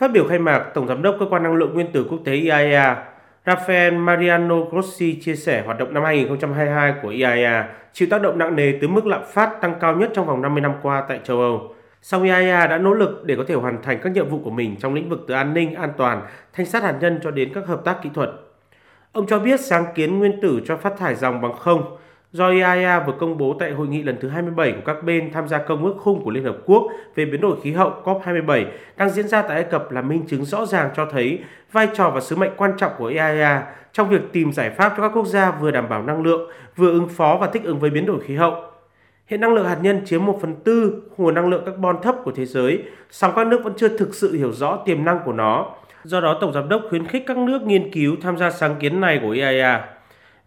Phát biểu khai mạc, Tổng Giám đốc Cơ quan Năng lượng Nguyên tử Quốc tế IAEA Rafael Mariano Grossi chia sẻ hoạt động năm 2022 của IAEA chịu tác động nặng nề từ mức lạm phát tăng cao nhất trong vòng 50 năm qua tại châu Âu. Song IAEA đã nỗ lực để có thể hoàn thành các nhiệm vụ của mình trong lĩnh vực từ an ninh, an toàn, thanh sát hạt nhân cho đến các hợp tác kỹ thuật. Ông cho biết sáng kiến nguyên tử cho phát thải dòng bằng không do IAEA vừa công bố tại hội nghị lần thứ 27 của các bên tham gia công ước khung của Liên Hợp Quốc về biến đổi khí hậu COP27 đang diễn ra tại Ai Cập là minh chứng rõ ràng cho thấy vai trò và sứ mệnh quan trọng của IAEA trong việc tìm giải pháp cho các quốc gia vừa đảm bảo năng lượng, vừa ứng phó và thích ứng với biến đổi khí hậu. Hiện năng lượng hạt nhân chiếm 1 phần tư nguồn năng lượng carbon thấp của thế giới, song các nước vẫn chưa thực sự hiểu rõ tiềm năng của nó. Do đó, Tổng Giám đốc khuyến khích các nước nghiên cứu tham gia sáng kiến này của IAEA.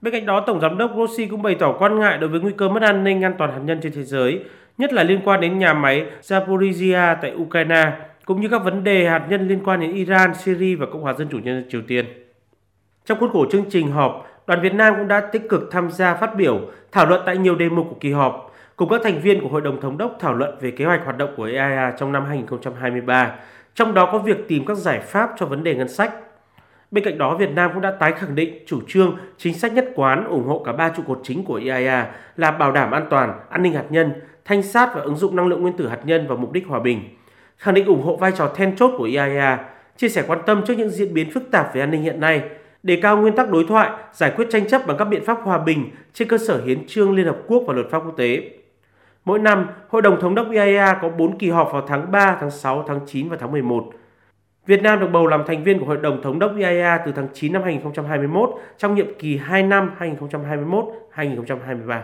Bên cạnh đó, Tổng Giám đốc Grossi cũng bày tỏ quan ngại đối với nguy cơ mất an ninh an toàn hạt nhân trên thế giới, nhất là liên quan đến nhà máy Zaporizhia tại Ukraine, cũng như các vấn đề hạt nhân liên quan đến Iran, Syria và Cộng hòa Dân chủ Nhân dân Triều Tiên. Trong khuôn khổ chương trình họp, đoàn Việt Nam cũng đã tích cực tham gia phát biểu, thảo luận tại nhiều đề mục của kỳ họp, cùng các thành viên của Hội đồng Thống đốc thảo luận về kế hoạch hoạt động của EIA trong năm 2023, trong đó có việc tìm các giải pháp cho vấn đề ngân sách, Bên cạnh đó, Việt Nam cũng đã tái khẳng định chủ trương, chính sách nhất quán ủng hộ cả ba trụ cột chính của IAEA là bảo đảm an toàn, an ninh hạt nhân, thanh sát và ứng dụng năng lượng nguyên tử hạt nhân vào mục đích hòa bình. Khẳng định ủng hộ vai trò then chốt của IAEA, chia sẻ quan tâm trước những diễn biến phức tạp về an ninh hiện nay, đề cao nguyên tắc đối thoại, giải quyết tranh chấp bằng các biện pháp hòa bình trên cơ sở hiến trương Liên Hợp Quốc và luật pháp quốc tế. Mỗi năm, Hội đồng Thống đốc IAEA có 4 kỳ họp vào tháng 3, tháng 6, tháng 9 và tháng 11. Việt Nam được bầu làm thành viên của Hội đồng Thống đốc IAEA từ tháng 9 năm 2021 trong nhiệm kỳ 2 năm 2021-2023.